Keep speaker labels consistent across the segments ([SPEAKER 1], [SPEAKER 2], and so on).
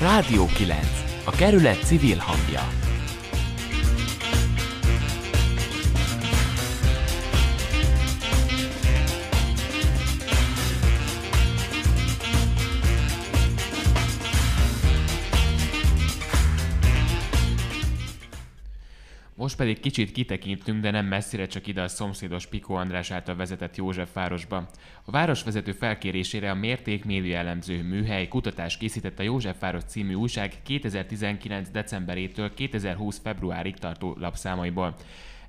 [SPEAKER 1] Rádió 9. A kerület civil hangja. Most pedig kicsit kitekintünk, de nem messzire csak ide a szomszédos Piko András által vezetett József városba. A városvezető felkérésére a Mérték média elemző műhely kutatás készített a József város című újság 2019. decemberétől 2020. februárig tartó lapszámaiból.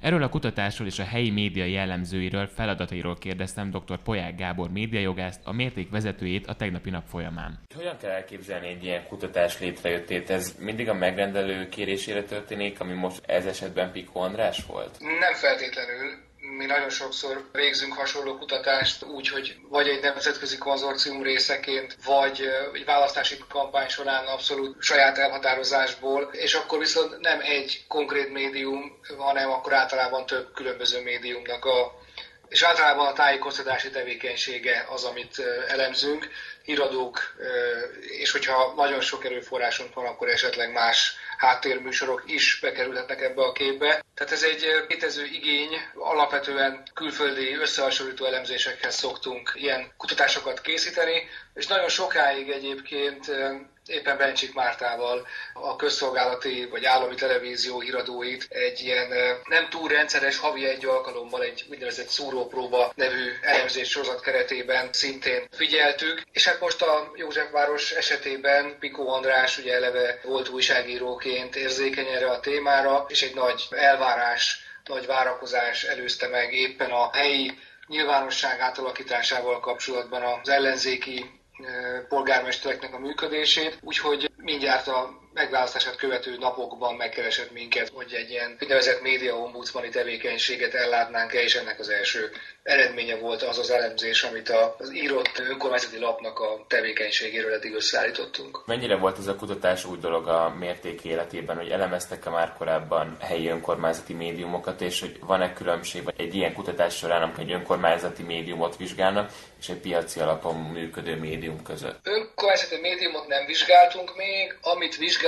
[SPEAKER 1] Erről a kutatásról és a helyi média jellemzőiről, feladatairól kérdeztem dr. Poják Gábor médiajogást, a mérték vezetőjét a tegnapi nap folyamán. Hogyan kell elképzelni egy ilyen kutatás létrejöttét? Ez mindig a megrendelő kérésére történik, ami most ez esetben Piko András volt?
[SPEAKER 2] Nem feltétlenül mi nagyon sokszor végzünk hasonló kutatást úgy, hogy vagy egy nemzetközi konzorcium részeként, vagy egy választási kampány során abszolút saját elhatározásból, és akkor viszont nem egy konkrét médium, hanem akkor általában több különböző médiumnak a és általában a tájékoztatási tevékenysége az, amit elemzünk, híradók, és hogyha nagyon sok erőforrásunk van, akkor esetleg más háttérműsorok is bekerülhetnek ebbe a képbe. Tehát ez egy létező igény, alapvetően külföldi összehasonlító elemzésekhez szoktunk ilyen kutatásokat készíteni, és nagyon sokáig egyébként éppen Bencsik Mártával a közszolgálati vagy állami televízió híradóit egy ilyen nem túl rendszeres havi egy alkalommal egy úgynevezett szúrópróba nevű elemzés sorozat keretében szintén figyeltük. És hát most a Józsefváros esetében Pikó András ugye eleve volt újságíróként érzékeny erre a témára, és egy nagy elvárás, nagy várakozás előzte meg éppen a helyi nyilvánosság átalakításával kapcsolatban az ellenzéki polgármestereknek a működését, úgyhogy mindjárt a megválasztását követő napokban megkeresett minket, hogy egy ilyen úgynevezett média ombudsmani tevékenységet ellátnánk-e, és ennek az első eredménye volt az az elemzés, amit az írott önkormányzati lapnak a tevékenységéről eddig összeállítottunk.
[SPEAKER 1] Mennyire volt ez a kutatás úgy dolog a mérték életében, hogy elemeztek-e már korábban helyi önkormányzati médiumokat, és hogy van-e különbség vagy egy ilyen kutatás során, amikor egy önkormányzati médiumot vizsgálnak, és egy piaci alapon működő médium között?
[SPEAKER 2] Önkormányzati médiumot nem vizsgáltunk még, amit vizsgáltunk,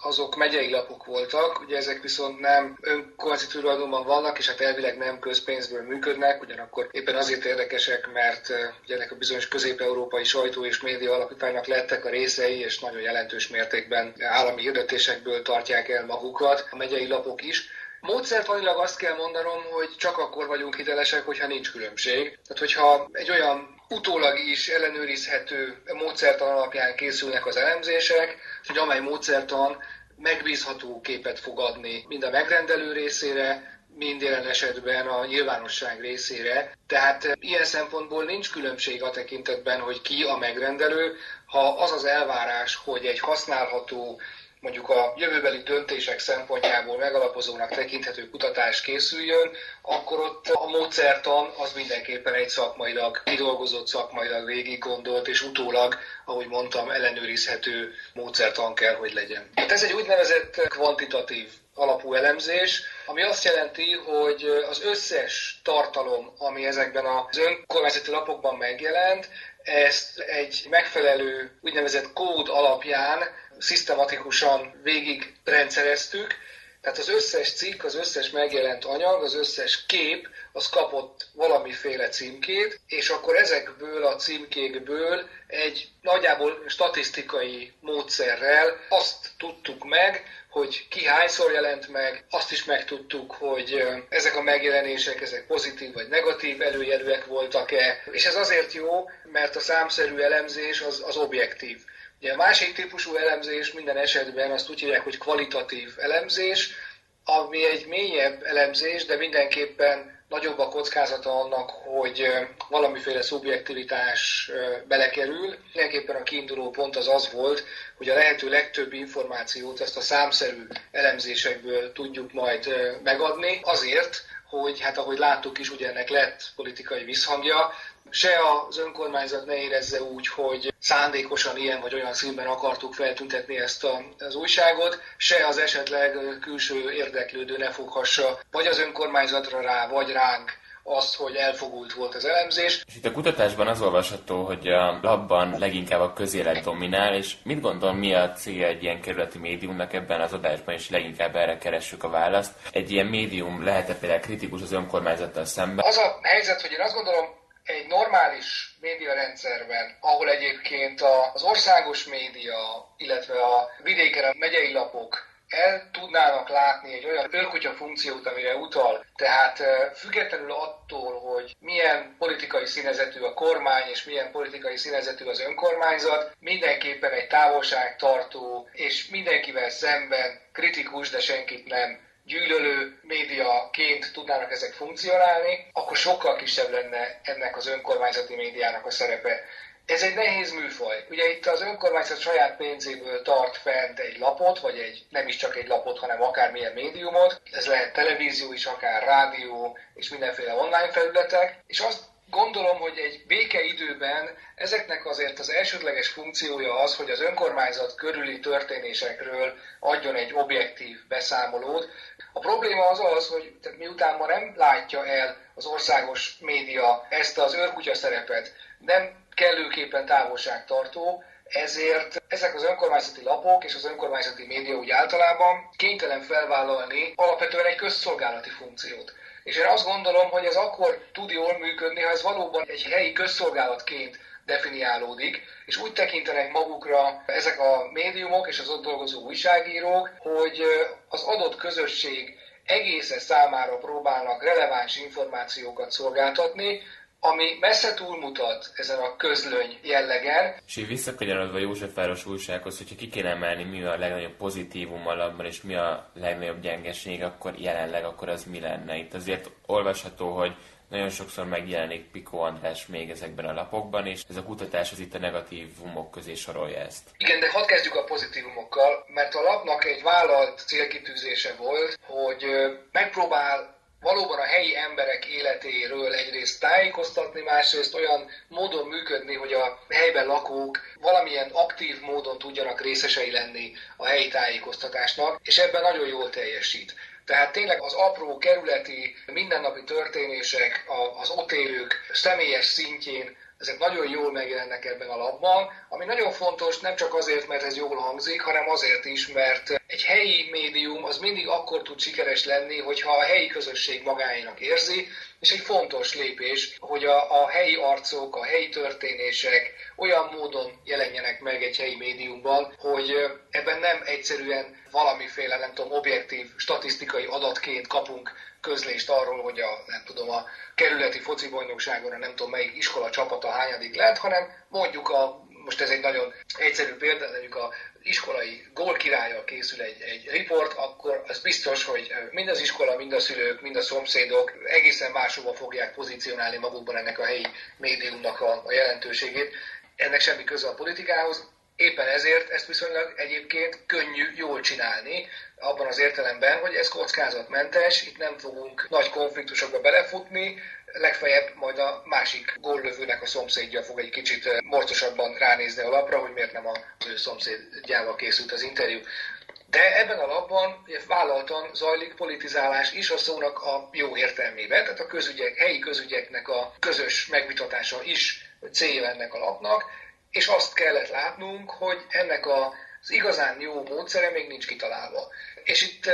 [SPEAKER 2] azok megyei lapok voltak, ugye ezek viszont nem önkormányzati tulajdonban vannak, és hát elvileg nem közpénzből működnek, ugyanakkor akkor éppen azért érdekesek, mert ugye ennek a bizonyos közép-európai sajtó és média alapítványnak lettek a részei, és nagyon jelentős mértékben állami hirdetésekből tartják el magukat, a megyei lapok is. Módszertanilag azt kell mondanom, hogy csak akkor vagyunk hitelesek, hogyha nincs különbség. Tehát, hogyha egy olyan utólag is ellenőrizhető módszertan alapján készülnek az elemzések, hogy amely módszertan megbízható képet fog adni mind a megrendelő részére, mind jelen esetben a nyilvánosság részére. Tehát eh, ilyen szempontból nincs különbség a tekintetben, hogy ki a megrendelő, ha az az elvárás, hogy egy használható mondjuk a jövőbeli döntések szempontjából megalapozónak tekinthető kutatás készüljön, akkor ott a módszertan az mindenképpen egy szakmailag kidolgozott, szakmailag végig gondolt, és utólag, ahogy mondtam, ellenőrizhető módszertan kell, hogy legyen. Hát ez egy úgynevezett kvantitatív alapú elemzés, ami azt jelenti, hogy az összes tartalom, ami ezekben az önkormányzati lapokban megjelent, ezt egy megfelelő úgynevezett kód alapján szisztematikusan végig rendszereztük, tehát az összes cikk, az összes megjelent anyag, az összes kép, az kapott valamiféle címkét, és akkor ezekből a címkékből egy nagyjából statisztikai módszerrel azt tudtuk meg, hogy ki hányszor jelent meg, azt is megtudtuk, hogy ezek a megjelenések, ezek pozitív vagy negatív előjelűek voltak-e, és ez azért jó, mert a számszerű elemzés az, az objektív. Ugye a másik típusú elemzés minden esetben azt úgy hívják, hogy kvalitatív elemzés, ami egy mélyebb elemzés, de mindenképpen nagyobb a kockázata annak, hogy valamiféle szubjektivitás belekerül. Mindenképpen a kiinduló pont az az volt, hogy a lehető legtöbb információt ezt a számszerű elemzésekből tudjuk majd megadni, azért, hogy hát ahogy láttuk is, ugye ennek lett politikai visszhangja, se az önkormányzat ne érezze úgy, hogy szándékosan ilyen vagy olyan színben akartuk feltüntetni ezt a, az újságot, se az esetleg külső érdeklődő ne foghassa vagy az önkormányzatra rá, vagy ránk azt, hogy elfogult volt az elemzés.
[SPEAKER 1] És itt a kutatásban az olvasható, hogy a labban leginkább a közélet dominál, és mit gondol, mi a célja egy ilyen kerületi médiumnak ebben az adásban, és leginkább erre keressük a választ. Egy ilyen médium lehet-e például kritikus az önkormányzattal szemben?
[SPEAKER 2] Az a helyzet, hogy én azt gondolom, egy normális médiarendszerben, ahol egyébként az országos média, illetve a vidéken a megyei lapok el tudnának látni egy olyan őrkutya funkciót, amire utal. Tehát függetlenül attól, hogy milyen politikai színezetű a kormány, és milyen politikai színezetű az önkormányzat, mindenképpen egy távolságtartó, és mindenkivel szemben kritikus, de senkit nem gyűlölő médiaként tudnának ezek funkcionálni, akkor sokkal kisebb lenne ennek az önkormányzati médiának a szerepe. Ez egy nehéz műfaj. Ugye itt az önkormányzat saját pénzéből tart fent egy lapot, vagy egy nem is csak egy lapot, hanem akármilyen médiumot. Ez lehet televízió is, akár rádió, és mindenféle online felületek. És azt Gondolom, hogy egy békeidőben ezeknek azért az elsődleges funkciója az, hogy az önkormányzat körüli történésekről adjon egy objektív beszámolót. A probléma az az, hogy tehát miután ma nem látja el az országos média ezt az őrkutya szerepet, nem kellőképpen távolságtartó, ezért ezek az önkormányzati lapok és az önkormányzati média úgy általában kénytelen felvállalni alapvetően egy közszolgálati funkciót. És én azt gondolom, hogy ez akkor tud jól működni, ha ez valóban egy helyi közszolgálatként definiálódik, és úgy tekintenek magukra ezek a médiumok és az ott dolgozó újságírók, hogy az adott közösség egésze számára próbálnak releváns információkat szolgáltatni, ami messze túlmutat ezen a közlöny jellegen.
[SPEAKER 1] És így visszakanyarodva Józsefváros újsághoz, hogyha ki kéne emelni, mi a legnagyobb pozitívum alapban, és mi a legnagyobb gyengeség, akkor jelenleg akkor az mi lenne? Itt azért olvasható, hogy nagyon sokszor megjelenik Piko András még ezekben a lapokban, és ez a kutatás az itt a negatívumok közé sorolja ezt.
[SPEAKER 2] Igen, de hadd kezdjük a pozitívumokkal, mert a lapnak egy vállalt célkitűzése volt, hogy megpróbál valóban a helyi emberek életéről egyrészt tájékoztatni, másrészt olyan módon működni, hogy a helyben lakók valamilyen aktív módon tudjanak részesei lenni a helyi tájékoztatásnak, és ebben nagyon jól teljesít. Tehát tényleg az apró kerületi, mindennapi történések, az ott élők személyes szintjén ezek nagyon jól megjelennek ebben a labban, ami nagyon fontos nem csak azért, mert ez jól hangzik, hanem azért is, mert egy helyi médium az mindig akkor tud sikeres lenni, hogyha a helyi közösség magáénak érzi, és egy fontos lépés, hogy a, a helyi arcok, a helyi történések olyan módon jelenjenek meg egy helyi médiumban, hogy ebben nem egyszerűen valamiféle, nem tudom, objektív, statisztikai adatként kapunk közlést arról, hogy a, nem tudom, a kerületi foci bajnokságon, nem tudom melyik iskola csapata hányadik lett, hanem mondjuk a, most ez egy nagyon egyszerű példa, mondjuk a iskolai gólkirálya készül egy, egy riport, akkor az biztos, hogy mind az iskola, mind a szülők, mind a szomszédok egészen máshova fogják pozícionálni magukban ennek a helyi médiumnak a, a jelentőségét. Ennek semmi köze a politikához, Éppen ezért ezt viszonylag egyébként könnyű jól csinálni, abban az értelemben, hogy ez kockázatmentes, itt nem fogunk nagy konfliktusokba belefutni, legfeljebb majd a másik góllövőnek a szomszédja fog egy kicsit morcosabban ránézni a lapra, hogy miért nem az ő szomszédjával készült az interjú. De ebben a lapban vállaltan zajlik politizálás is a szónak a jó értelmében, tehát a közügyek, helyi közügyeknek a közös megvitatása is célja ennek a lapnak, és azt kellett látnunk, hogy ennek a, az igazán jó módszere még nincs kitalálva. És itt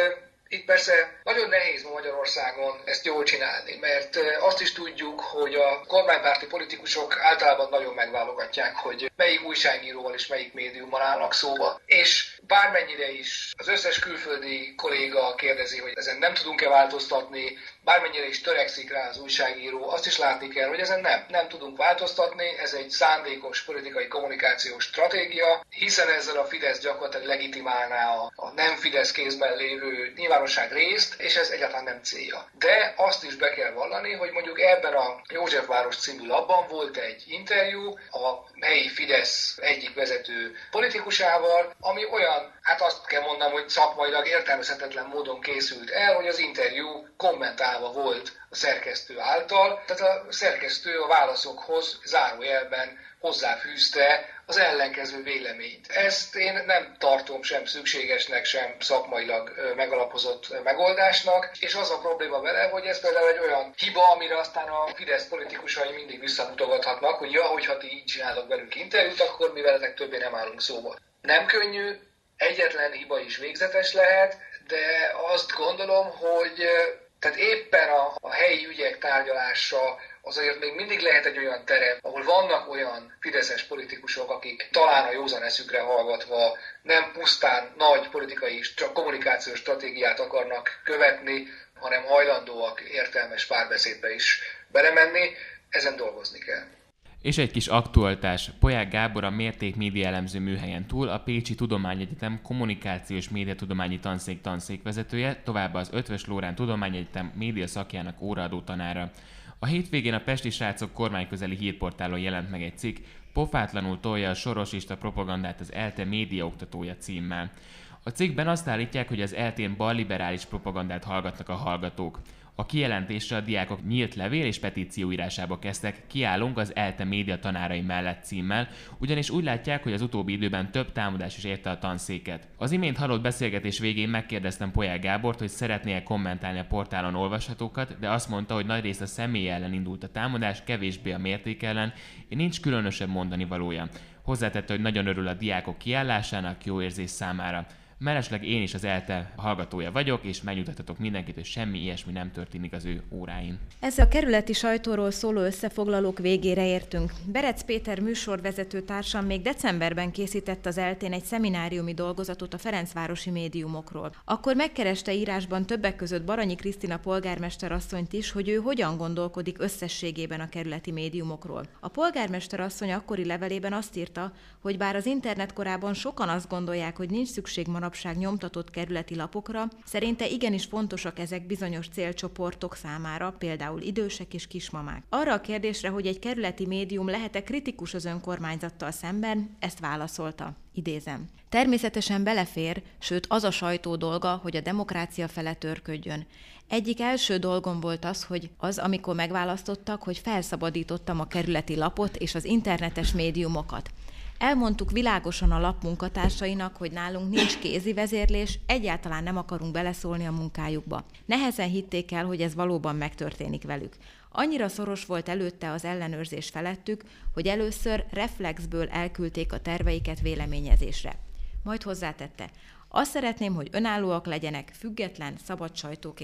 [SPEAKER 2] itt persze nagyon nehéz Magyarországon ezt jól csinálni, mert azt is tudjuk, hogy a kormánypárti politikusok általában nagyon megválogatják, hogy melyik újságíróval és melyik médiummal állnak szóba. És bármennyire is az összes külföldi kolléga kérdezi, hogy ezen nem tudunk-e változtatni, bármennyire is törekszik rá az újságíró, azt is látni kell, hogy ezen nem, nem tudunk változtatni, ez egy szándékos politikai kommunikációs stratégia, hiszen ezzel a Fidesz gyakorlatilag legitimálná a, a nem Fidesz kézben lévő nyilvánosság részt, és ez egyáltalán nem célja. De azt is be kell vallani, hogy mondjuk ebben a Józsefváros című labban volt egy interjú a helyi Fidesz egyik vezető politikusával, ami olyan, hát azt kell mondanom, hogy szakmailag értelmezhetetlen módon készült el, hogy az interjú kommentálva volt a szerkesztő által, tehát a szerkesztő a válaszokhoz zárójelben hozzáfűzte az ellenkező véleményt. Ezt én nem tartom sem szükségesnek, sem szakmailag megalapozott megoldásnak, és az a probléma vele, hogy ez például egy olyan hiba, amire aztán a Fidesz politikusai mindig visszamutogathatnak, hogy ja, hogyha ti így csinálok velünk interjút, akkor mi veletek többé nem állunk szóba. Nem könnyű, egyetlen hiba is végzetes lehet, de azt gondolom, hogy tehát éppen a, a helyi ügyek tárgyalása azért még mindig lehet egy olyan terem, ahol vannak olyan fideszes politikusok, akik talán a józan eszükre hallgatva nem pusztán nagy politikai, kommunikációs stratégiát akarnak követni, hanem hajlandóak értelmes párbeszédbe is belemenni, ezen dolgozni kell.
[SPEAKER 1] És egy kis aktualitás. Poják Gábor a Mérték Média Elemző műhelyen túl a Pécsi Tudományegyetem Kommunikációs Médiatudományi Tanszék tanszékvezetője, továbbá az Ötvös Lórán Tudományegyetem média szakjának óraadó tanára. A hétvégén a Pesti Srácok kormányközeli hírportálon jelent meg egy cikk, Pofátlanul tolja a sorosista propagandát az ELTE média oktatója címmel. A cikkben azt állítják, hogy az eltén balliberális propagandát hallgatnak a hallgatók. A kijelentésre a diákok nyílt levél és petíció írásába kezdtek, kiállunk az ELTE média tanárai mellett címmel, ugyanis úgy látják, hogy az utóbbi időben több támadás is érte a tanszéket. Az imént hallott beszélgetés végén megkérdeztem Polyák Gábort, hogy szeretné-e kommentálni a portálon olvashatókat, de azt mondta, hogy nagyrészt a személy ellen indult a támadás, kevésbé a mérték ellen, és nincs különösebb mondani valója. Hozzátette, hogy nagyon örül a diákok kiállásának, jó érzés számára. Mellesleg én is az ELTE hallgatója vagyok, és megnyugtatatok mindenkit, hogy semmi ilyesmi nem történik az ő óráin.
[SPEAKER 3] Ezzel a kerületi sajtóról szóló összefoglalók végére értünk. Berec Péter műsorvezető társam még decemberben készített az eltén egy szemináriumi dolgozatot a Ferencvárosi médiumokról. Akkor megkereste írásban többek között Baranyi Krisztina polgármester asszonyt is, hogy ő hogyan gondolkodik összességében a kerületi médiumokról. A polgármester asszony akkori levelében azt írta, hogy bár az internet korában sokan azt gondolják, hogy nincs szükség manapság nyomtatott kerületi lapokra, szerinte igenis fontosak ezek bizonyos célcsoportok számára, például idősek és kismamák. Arra a kérdésre, hogy egy kerületi médium lehet-e kritikus az önkormányzattal szemben, ezt válaszolta. Idézem. Természetesen belefér, sőt az a sajtó dolga, hogy a demokrácia fele törködjön. Egyik első dolgom volt az, hogy az, amikor megválasztottak, hogy felszabadítottam a kerületi lapot és az internetes médiumokat. Elmondtuk világosan a lap munkatársainak, hogy nálunk nincs kézi vezérlés, egyáltalán nem akarunk beleszólni a munkájukba. Nehezen hitték el, hogy ez valóban megtörténik velük. Annyira szoros volt előtte az ellenőrzés felettük, hogy először reflexből elküldték a terveiket véleményezésre. Majd hozzátette, azt szeretném, hogy önállóak legyenek, független, szabad sajtóként